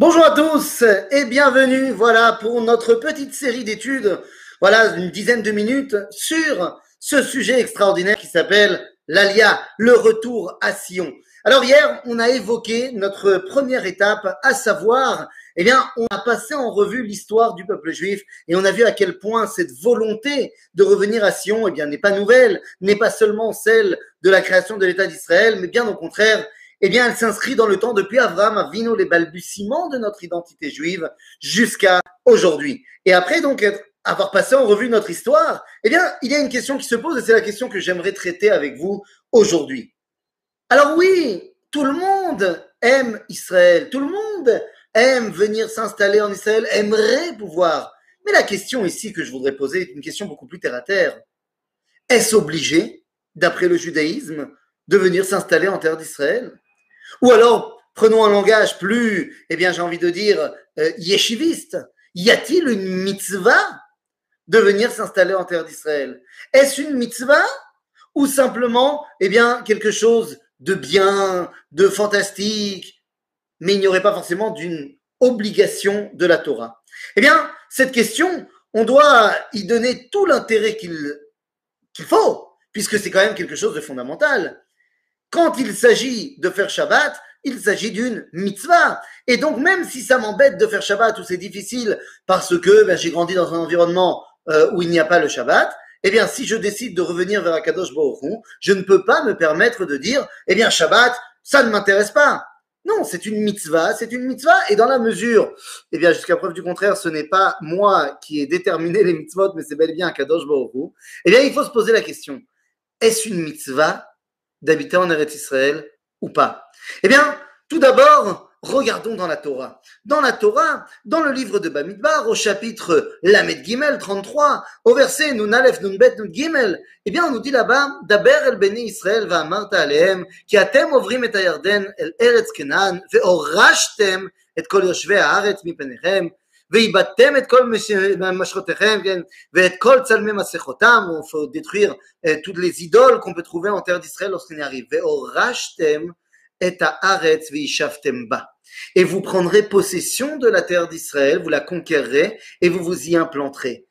Bonjour à tous et bienvenue, voilà, pour notre petite série d'études, voilà, une dizaine de minutes sur ce sujet extraordinaire qui s'appelle l'Alia, le retour à Sion. Alors hier, on a évoqué notre première étape, à savoir, eh bien, on a passé en revue l'histoire du peuple juif et on a vu à quel point cette volonté de revenir à Sion, eh bien, n'est pas nouvelle, n'est pas seulement celle de la création de l'État d'Israël, mais bien au contraire, eh bien, elle s'inscrit dans le temps depuis Abraham Avino, les balbutiements de notre identité juive, jusqu'à aujourd'hui. Et après, donc, avoir passé en revue notre histoire, eh bien, il y a une question qui se pose et c'est la question que j'aimerais traiter avec vous aujourd'hui. Alors oui, tout le monde aime Israël, tout le monde aime venir s'installer en Israël, aimerait pouvoir. Mais la question ici que je voudrais poser est une question beaucoup plus terre à terre. Est-ce obligé, d'après le judaïsme, de venir s'installer en terre d'Israël? Ou alors, prenons un langage plus, eh bien, j'ai envie de dire, euh, yeshiviste. Y a-t-il une mitzvah de venir s'installer en terre d'Israël? Est-ce une mitzvah ou simplement, eh bien, quelque chose de bien, de fantastique, mais il n'y aurait pas forcément d'une obligation de la Torah Eh bien, cette question, on doit y donner tout l'intérêt qu'il qu'il faut, puisque c'est quand même quelque chose de fondamental. Quand il s'agit de faire Shabbat, il s'agit d'une mitzvah. Et donc, même si ça m'embête de faire Shabbat ou c'est difficile parce que ben, j'ai grandi dans un environnement euh, où il n'y a pas le Shabbat, eh bien, si je décide de revenir vers Akadosh Baruch je ne peux pas me permettre de dire, eh bien, Shabbat, ça ne m'intéresse pas. Non, c'est une mitzvah, c'est une mitzvah, et dans la mesure, eh bien, jusqu'à preuve du contraire, ce n'est pas moi qui ai déterminé les mitzvot, mais c'est bel et bien Akadosh Baruch eh bien, il faut se poser la question, est-ce une mitzvah d'habiter en Eretz Israël ou pas Eh bien, tout d'abord, regardons dans la Torah. Dans la Torah, dans le livre de Bamidbar, au chapitre Lamed Gimel 33, au verset Nun Aleph Nun Bet Nun Gimel, eh bien, on nous dit là-bas, Daber el Beni Israël va amarta alehem, ki atem ovrim et ayarden el Eretz Kenan, ve orashtem et kol yoshve haaretz mipenechem, Veibatem et kol mashroterem, et kol tsalme masechotam, on faut détruire toutes les idoles qu'on peut trouver en terre d'Israël lorsqu'on y arrive. Veorashtem et haaretz veishaftem ba. Et vous prendrez possession de la terre d'Israël, vous la conquérerez et vous vous y implanterez.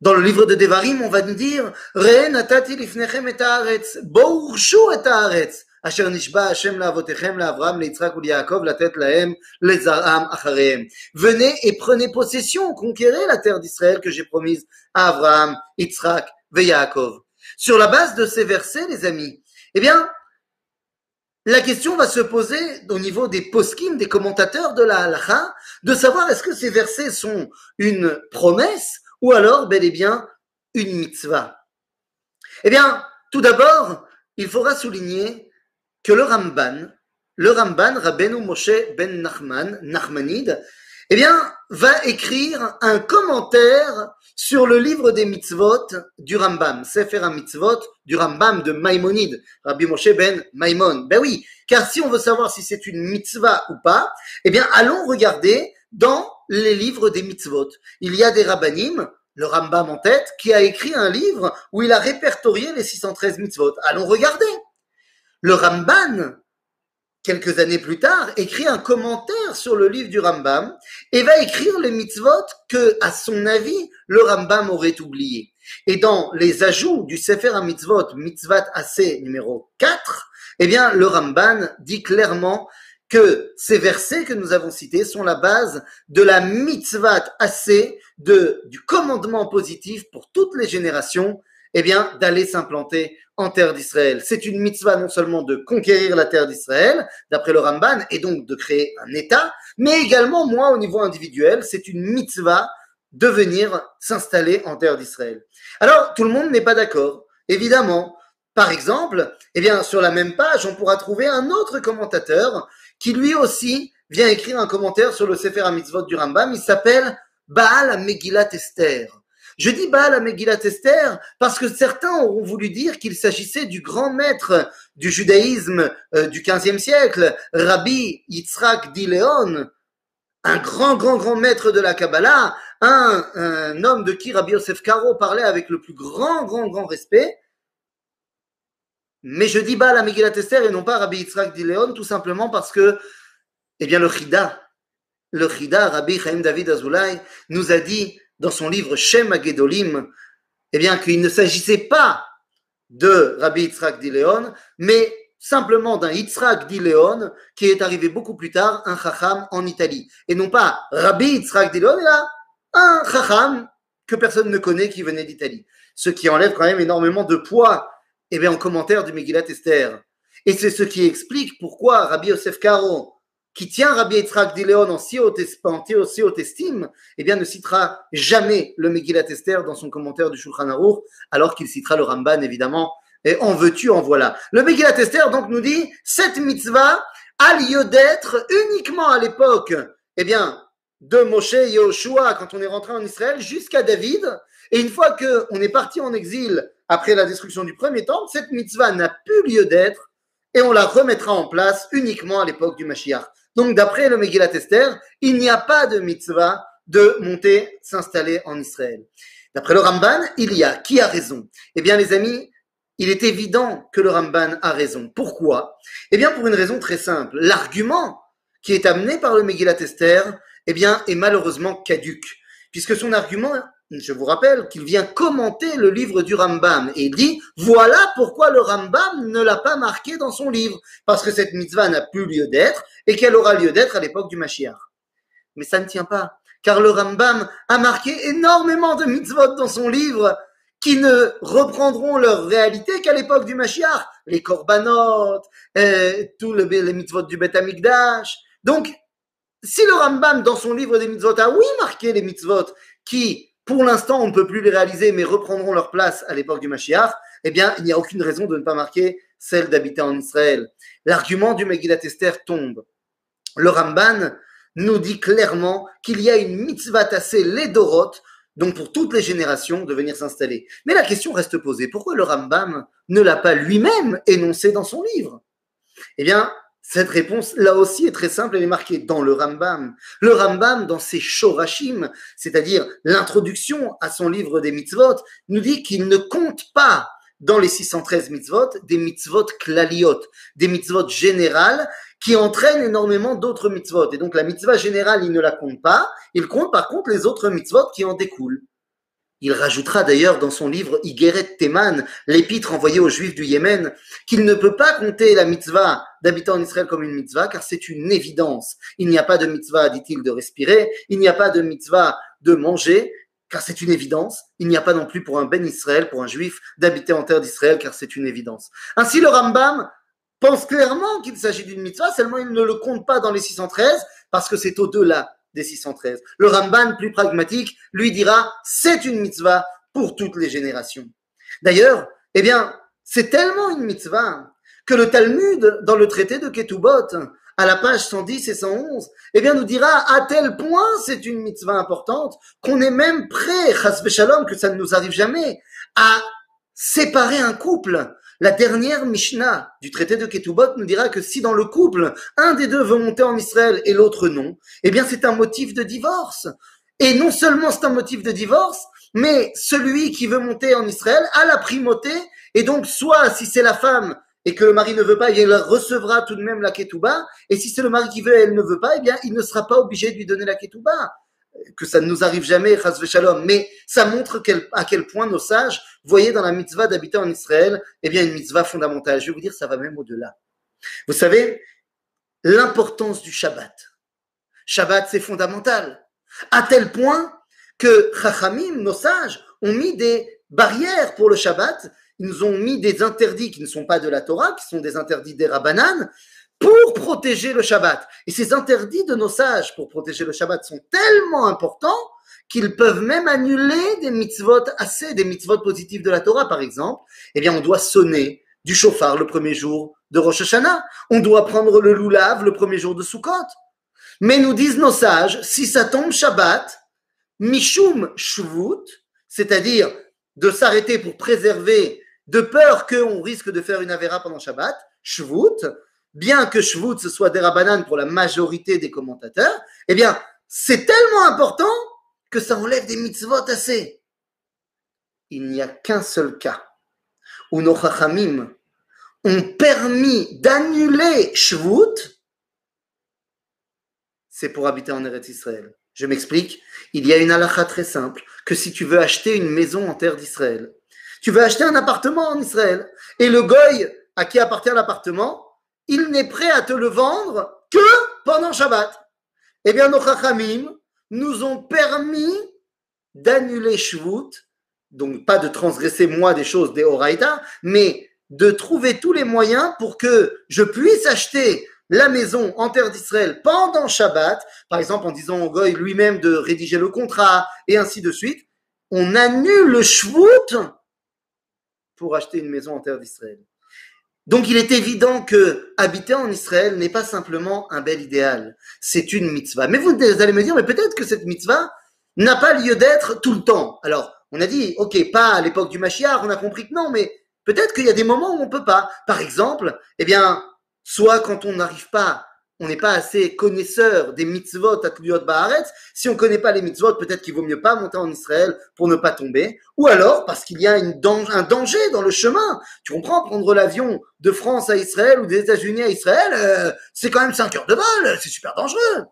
Dans le livre de Devarim, on va nous dire, Re natati lifnechem et haaretz, bourshu et haaretz. אשר נשבע השם לאבותיכם לאברהם ליצחק וליעקב לתת להם לזרעם אחריהם. Venez et prenez possession, conquérez la terre d'Israël que j'ai promise à Abraham, Yitzhak et Yaakov. Sur la base de ces versets, les amis, eh bien, la question va se poser au niveau des poskim, des commentateurs de la halakha, de savoir est-ce que ces versets sont une promesse ou alors bel et bien une mitzvah. Eh bien, tout d'abord, il faudra souligner que le Ramban, le Ramban, Rabbeinu Moshe ben Nachman, Nachmanide, eh bien, va écrire un commentaire sur le livre des mitzvot du Rambam, Sefer mitzvot du Rambam de Maïmonide, Rabbi Moshe ben Maïmon. Ben oui, car si on veut savoir si c'est une mitzvah ou pas, eh bien, allons regarder dans les livres des mitzvot. Il y a des rabbanim, le Rambam en tête, qui a écrit un livre où il a répertorié les 613 mitzvot. Allons regarder. Le Ramban, quelques années plus tard, écrit un commentaire sur le livre du Rambam et va écrire les mitzvot que, à son avis, le Rambam aurait oublié. Et dans les ajouts du Sefer mitzvot, mitzvat assez numéro 4, eh bien, le Ramban dit clairement que ces versets que nous avons cités sont la base de la mitzvat assez de, du commandement positif pour toutes les générations, eh bien, d'aller s'implanter en terre d'Israël. C'est une mitzvah non seulement de conquérir la terre d'Israël, d'après le Ramban, et donc de créer un État, mais également, moi, au niveau individuel, c'est une mitzvah de venir s'installer en terre d'Israël. Alors, tout le monde n'est pas d'accord, évidemment. Par exemple, eh bien, sur la même page, on pourra trouver un autre commentateur qui lui aussi vient écrire un commentaire sur le Sefer HaMitzvot du Rambam. Il s'appelle Baal Megillat Esther. Je dis Baal à Megillat Esther parce que certains auront voulu dire qu'il s'agissait du grand maître du judaïsme euh, du XVe siècle, Rabbi Yitzhak Dileon, un grand, grand, grand maître de la Kabbalah, un, homme de qui Rabbi Yosef Karo parlait avec le plus grand, grand, grand respect. Mais je dis Baal à Megillat Esther et non pas Rabbi Yitzhak Dileon, tout simplement parce que, eh le Chida le Chida, Rabbi Chaim David Azoulay, nous a dit dans son livre Shem Agedolim, eh bien, qu'il ne s'agissait pas de Rabbi Yitzhak Dileon, mais simplement d'un Yitzhak Dileon qui est arrivé beaucoup plus tard, un Chacham en Italie. Et non pas Rabbi Yitzhak Dileon, mais un Chacham que personne ne connaît qui venait d'Italie. Ce qui enlève quand même énormément de poids eh bien, en commentaire du Megillat Esther. Et c'est ce qui explique pourquoi Rabbi Yosef Karo, qui tient Rabbi Yitzhak Dileon en si haute, estime, eh bien, ne citera jamais le Megillat Esther dans son commentaire du Shulchan Aruch, alors qu'il citera le Ramban, évidemment. Et en veux-tu, en voilà. Le Megillat Esther, donc, nous dit, cette mitzvah a lieu d'être uniquement à l'époque, eh bien, de Moshe Yehoshua, quand on est rentré en Israël, jusqu'à David. Et une fois qu'on est parti en exil après la destruction du premier temple, cette mitzvah n'a plus lieu d'être et on la remettra en place uniquement à l'époque du Mashiach. Donc, d'après le Megillat Esther, il n'y a pas de mitzvah de monter, s'installer en Israël. D'après le Ramban, il y a. Qui a raison? Eh bien, les amis, il est évident que le Ramban a raison. Pourquoi? Eh bien, pour une raison très simple. L'argument qui est amené par le Megillat Esther, eh bien, est malheureusement caduque, puisque son argument je vous rappelle qu'il vient commenter le livre du Rambam et dit voilà pourquoi le Rambam ne l'a pas marqué dans son livre parce que cette mitzvah n'a plus lieu d'être et qu'elle aura lieu d'être à l'époque du Mashiach. Mais ça ne tient pas car le Rambam a marqué énormément de mitzvot dans son livre qui ne reprendront leur réalité qu'à l'époque du Mashiach, les korbanot, euh, tous les mitzvot du Beth Amikdash. Donc, si le Rambam dans son livre des mitzvot a oui marqué les mitzvot qui pour l'instant, on ne peut plus les réaliser, mais reprendront leur place à l'époque du Mashiach, eh bien, il n'y a aucune raison de ne pas marquer celle d'habiter en Israël. L'argument du Megillat Esther tombe. Le Ramban nous dit clairement qu'il y a une mitzvah tassée, les Doroth, donc pour toutes les générations, de venir s'installer. Mais la question reste posée. Pourquoi le Rambam ne l'a pas lui-même énoncé dans son livre? Eh bien, cette réponse, là aussi, est très simple, elle est marquée dans le Rambam. Le Rambam, dans ses Shorashim, c'est-à-dire l'introduction à son livre des mitzvot, nous dit qu'il ne compte pas dans les 613 mitzvot des mitzvot klaliot, des mitzvot générales qui entraînent énormément d'autres mitzvot. Et donc la mitzvah générale, il ne la compte pas, il compte par contre les autres mitzvot qui en découlent. Il rajoutera d'ailleurs dans son livre Igeret Teman, l'épître envoyé aux Juifs du Yémen, qu'il ne peut pas compter la mitzvah d'habiter en Israël comme une mitzvah, car c'est une évidence. Il n'y a pas de mitzvah, dit-il, de respirer, il n'y a pas de mitzvah de manger, car c'est une évidence. Il n'y a pas non plus pour un Ben Israël, pour un Juif, d'habiter en terre d'Israël, car c'est une évidence. Ainsi, le Rambam pense clairement qu'il s'agit d'une mitzvah, seulement il ne le compte pas dans les 613, parce que c'est au-delà des 613. Le Ramban, plus pragmatique, lui dira c'est une mitzvah pour toutes les générations. D'ailleurs, eh bien, c'est tellement une mitzvah que le Talmud, dans le traité de Ketubot, à la page 110 et 111, eh bien, nous dira à tel point c'est une mitzvah importante qu'on est même prêt, chas shalom, que ça ne nous arrive jamais, à séparer un couple la dernière Mishnah du traité de Ketubot nous dira que si dans le couple, un des deux veut monter en Israël et l'autre non, eh bien c'est un motif de divorce. Et non seulement c'est un motif de divorce, mais celui qui veut monter en Israël a la primauté, et donc soit si c'est la femme et que le mari ne veut pas, eh il recevra tout de même la ketouba, et si c'est le mari qui veut et elle ne veut pas, eh bien il ne sera pas obligé de lui donner la ketouba que ça ne nous arrive jamais, shalom, mais ça montre à quel point nos sages voyaient dans la mitzvah d'habiter en Israël, eh bien, une mitzvah fondamentale. Je vais vous dire, ça va même au-delà. Vous savez, l'importance du Shabbat. Shabbat, c'est fondamental. À tel point que Chachamim, nos sages, ont mis des barrières pour le Shabbat. Ils nous ont mis des interdits qui ne sont pas de la Torah, qui sont des interdits des Rabbanan, pour protéger le Shabbat. Et ces interdits de nos sages pour protéger le Shabbat sont tellement importants qu'ils peuvent même annuler des mitzvot assez, des mitzvot positifs de la Torah, par exemple. Eh bien, on doit sonner du chauffard le premier jour de Rosh Hashanah. On doit prendre le loulav le premier jour de Sukkot. Mais nous disent nos sages, si ça tombe Shabbat, Mishum Shvut, c'est-à-dire de s'arrêter pour préserver de peur qu'on risque de faire une avéra pendant Shabbat, Shvut, bien que Shvut ce soit des rabananes pour la majorité des commentateurs, eh bien, c'est tellement important que ça enlève des mitzvot assez. Il n'y a qu'un seul cas où nos chachamim ont permis d'annuler Shvut, c'est pour habiter en Eretz Israël. Je m'explique. Il y a une halakha très simple que si tu veux acheter une maison en terre d'Israël, tu veux acheter un appartement en Israël, et le goy à qui appartient l'appartement, il n'est prêt à te le vendre que pendant Shabbat. Eh bien, nos chachamim nous ont permis d'annuler Shvut, donc pas de transgresser moi des choses des Horaïta, mais de trouver tous les moyens pour que je puisse acheter la maison en terre d'Israël pendant Shabbat, par exemple en disant au goy lui-même de rédiger le contrat et ainsi de suite, on annule le Shvut pour acheter une maison en terre d'Israël. Donc il est évident que habiter en Israël n'est pas simplement un bel idéal, c'est une mitzvah. Mais vous allez me dire, mais peut-être que cette mitzvah n'a pas lieu d'être tout le temps. Alors, on a dit, ok, pas à l'époque du Mashiach, on a compris que non, mais peut-être qu'il y a des moments où on peut pas. Par exemple, eh bien, soit quand on n'arrive pas, on n'est pas assez connaisseur des mitzvot à Baaretz, si on ne connaît pas les mitzvot, peut-être qu'il vaut mieux pas monter en Israël pour ne pas tomber, ou alors parce qu'il y a un danger dans le chemin. Tu comprends, prendre l'avion de France à Israël ou des États-Unis à Israël, euh, c'est quand même 5 heures de vol, c'est super dangereux.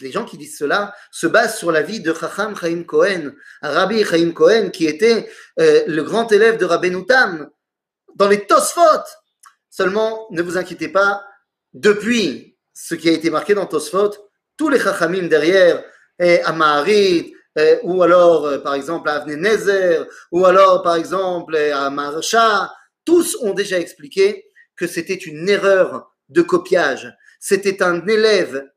Les gens qui disent cela se basent sur la vie de Chacham Chaim Cohen, Rabbi Chaim Cohen, qui était euh, le grand élève de Rabbeinu Tam, dans les Tosfot, Seulement, ne vous inquiétez pas, depuis ce qui a été marqué dans Tosfot, tous les Chachamim derrière, et Amaharit, ou alors, euh, par exemple, à Avne Nezer, ou alors, par exemple, à Marsha, tous ont déjà expliqué que c'était une erreur de copiage. C'était un élève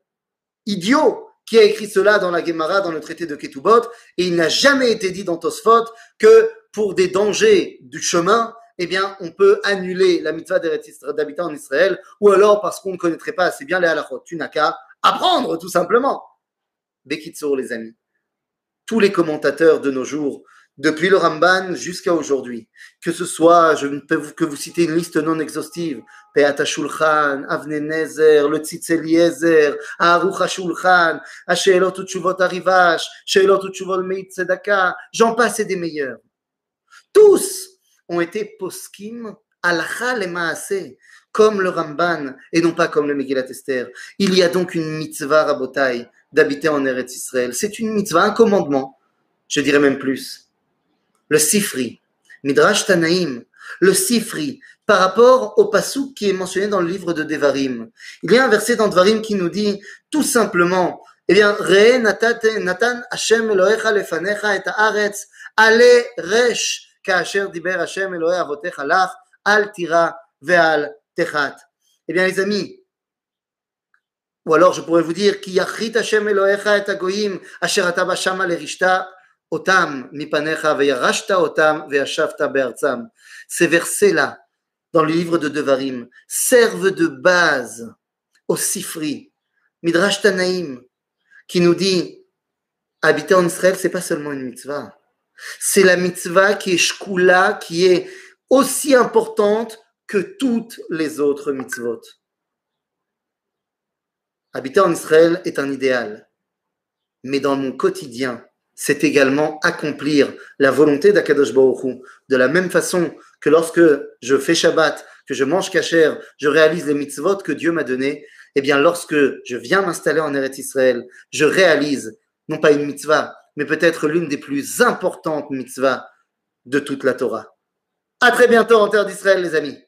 idiot qui a écrit cela dans la Gemara, dans le traité de Ketubot, et il n'a jamais été dit dans Tosfot que pour des dangers du chemin, eh bien, on peut annuler la mitzvah d'habiter en Israël, ou alors parce qu'on ne connaîtrait pas assez bien les halachot. Tu n'as qu'à apprendre, tout simplement. Bekitsour, les amis. Tous les commentateurs de nos jours, depuis le Ramban jusqu'à aujourd'hui, que ce soit, je ne peux que vous citer une liste non exhaustive, Peata Shulchan, Avne Nezer, le Tzitz Eliezer, Aruch HaShulchan, Ashelot Utshuvot Arivash, Sheelot Utshuvot Meit j'en passe et des meilleurs. Tous ont été poskim alcha le maaseh, comme le Ramban et non pas comme le Megillat Esther. Il y a donc une mitzvah rabotai d'habiter en Eretz Israël. C'est une mitzvah, un commandement, je dirais même plus. Le Sifri, Midrash Tanaim, le Sifri, par rapport au pasuk qui est mentionné dans le livre de Devarim. Il y a un verset dans Devarim qui nous dit tout simplement, eh bien, Re Hashem Elohecha lefanecha et haaretz ale resh eh bien, les amis, ou alors je pourrais vous dire Ces versets-là, dans le livre de Devarim, servent de base au Sifri, Midrash qui nous dit habiter en Israël, c'est pas seulement une mitzvah. C'est la mitzvah qui est shkula, qui est aussi importante que toutes les autres mitzvot. Habiter en Israël est un idéal, mais dans mon quotidien, c'est également accomplir la volonté d'Akadosh Baruch de la même façon que lorsque je fais Shabbat, que je mange kasher, je réalise les mitzvot que Dieu m'a donnés, eh bien lorsque je viens m'installer en Eretz Israël, je réalise non pas une mitzvah, mais peut-être l'une des plus importantes mitzvahs de toute la Torah. À très bientôt en terre d'Israël, les amis.